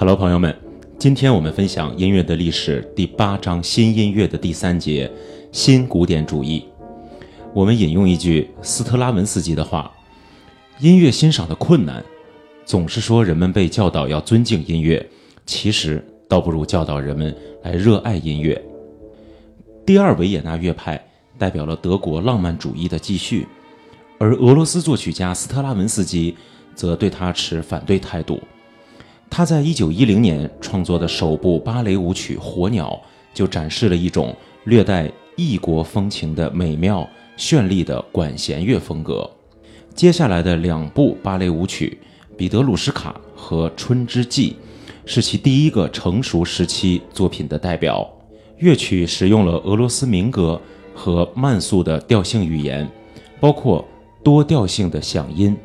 Hello，朋友们，今天我们分享音乐的历史第八章新音乐的第三节新古典主义。我们引用一句斯特拉文斯基的话：“音乐欣赏的困难，总是说人们被教导要尊敬音乐，其实倒不如教导人们来热爱音乐。”第二维也纳乐派代表了德国浪漫主义的继续，而俄罗斯作曲家斯特拉文斯基则对他持反对态度。他在一九一零年创作的首部芭蕾舞曲《火鸟》就展示了一种略带异国风情的美妙绚丽的管弦乐风格。接下来的两部芭蕾舞曲《彼得鲁什卡》和《春之祭》是其第一个成熟时期作品的代表。乐曲使用了俄罗斯民歌和慢速的调性语言，包括多调性的响音。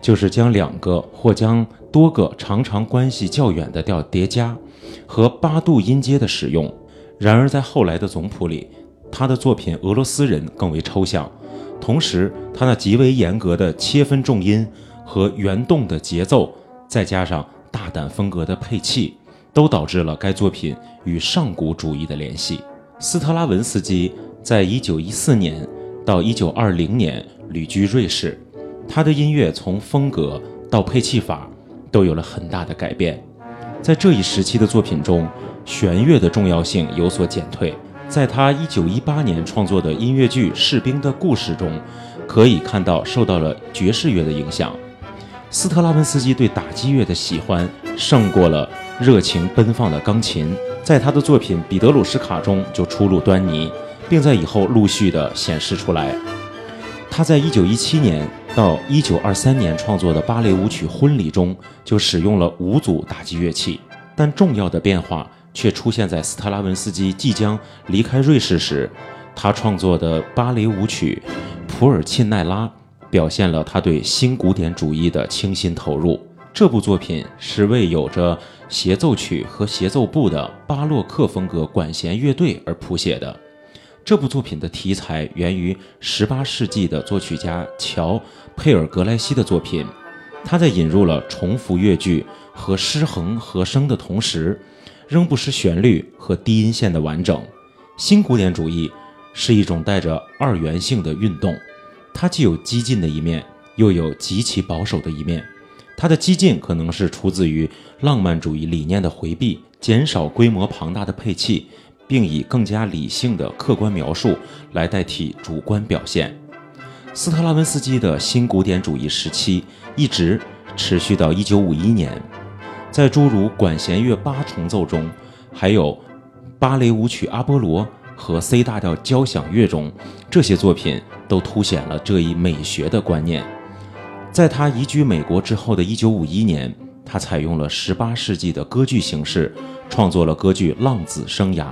就是将两个或将多个常常关系较远的调叠加，和八度音阶的使用。然而，在后来的总谱里，他的作品《俄罗斯人》更为抽象，同时他那极为严格的切分重音和圆动的节奏，再加上大胆风格的配器，都导致了该作品与上古主义的联系。斯特拉文斯基在一九一四年到一九二零年旅居瑞士。他的音乐从风格到配器法都有了很大的改变，在这一时期的作品中，弦乐的重要性有所减退。在他1918年创作的音乐剧《士兵的故事》中，可以看到受到了爵士乐的影响。斯特拉文斯基对打击乐的喜欢胜过了热情奔放的钢琴，在他的作品《彼得鲁什卡》中就初露端倪，并在以后陆续的显示出来。他在1917年。到一九二三年创作的芭蕾舞曲《婚礼》中，就使用了五组打击乐器，但重要的变化却出现在斯特拉文斯基即将离开瑞士时，他创作的芭蕾舞曲《普尔沁奈拉》表现了他对新古典主义的倾心投入。这部作品是为有着协奏曲和协奏部的巴洛克风格管弦乐队而谱写的。这部作品的题材源于18世纪的作曲家乔·佩尔格莱西的作品。他在引入了重复乐句和失衡和声的同时，仍不失旋律和低音线的完整。新古典主义是一种带着二元性的运动，它既有激进的一面，又有极其保守的一面。它的激进可能是出自于浪漫主义理念的回避，减少规模庞大的配器。并以更加理性的客观描述来代替主观表现。斯特拉文斯基的新古典主义时期一直持续到1951年，在诸如管弦乐八重奏中，还有芭蕾舞曲《阿波罗》和 C 大调交响乐中，这些作品都凸显了这一美学的观念。在他移居美国之后的一九五一年，他采用了18世纪的歌剧形式，创作了歌剧《浪子生涯》。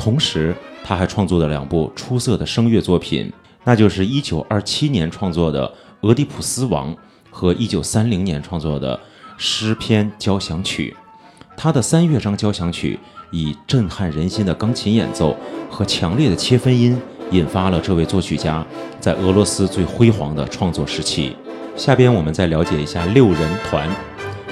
同时，他还创作了两部出色的声乐作品，那就是1927年创作的《俄狄浦斯王》和1930年创作的《诗篇交响曲》。他的三乐章交响曲以震撼人心的钢琴演奏和强烈的切分音，引发了这位作曲家在俄罗斯最辉煌的创作时期。下边我们再了解一下六人团，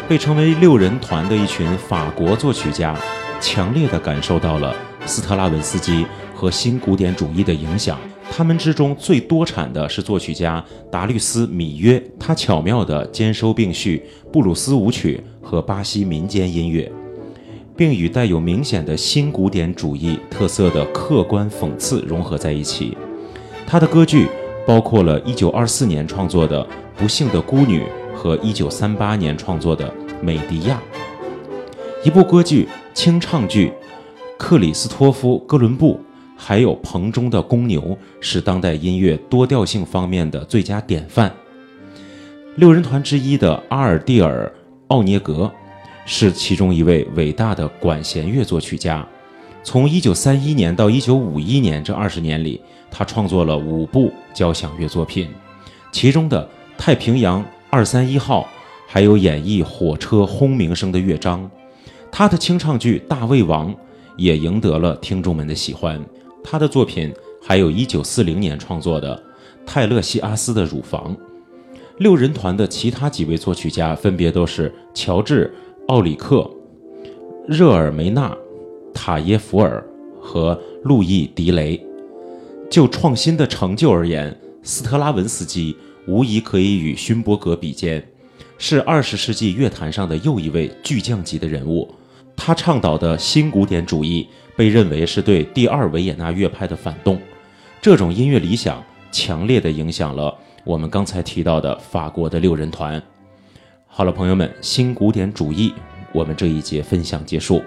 被称为六人团的一群法国作曲家，强烈地感受到了。斯特拉文斯基和新古典主义的影响，他们之中最多产的是作曲家达律斯·米约，他巧妙地兼收并蓄布鲁斯舞曲和巴西民间音乐，并与带有明显的新古典主义特色的客观讽刺融合在一起。他的歌剧包括了1924年创作的《不幸的孤女》和1938年创作的《美迪亚》，一部歌剧清唱剧。克里斯托夫·哥伦布，还有棚中的公牛，是当代音乐多调性方面的最佳典范。六人团之一的阿尔蒂尔·奥涅格，是其中一位伟大的管弦乐作曲家。从1931年到1951年这二十年里，他创作了五部交响乐作品，其中的《太平洋二三一号》还有演绎火车轰鸣声的乐章。他的清唱剧《大卫王》。也赢得了听众们的喜欢。他的作品还有一九四零年创作的泰勒西阿斯的《乳房》。六人团的其他几位作曲家分别都是乔治·奥里克、热尔梅纳、塔耶弗尔和路易·迪雷。就创新的成就而言，斯特拉文斯基无疑可以与勋伯格比肩，是二十世纪乐坛上的又一位巨匠级的人物。他倡导的新古典主义被认为是对第二维也纳乐派的反动。这种音乐理想强烈地影响了我们刚才提到的法国的六人团。好了，朋友们，新古典主义，我们这一节分享结束。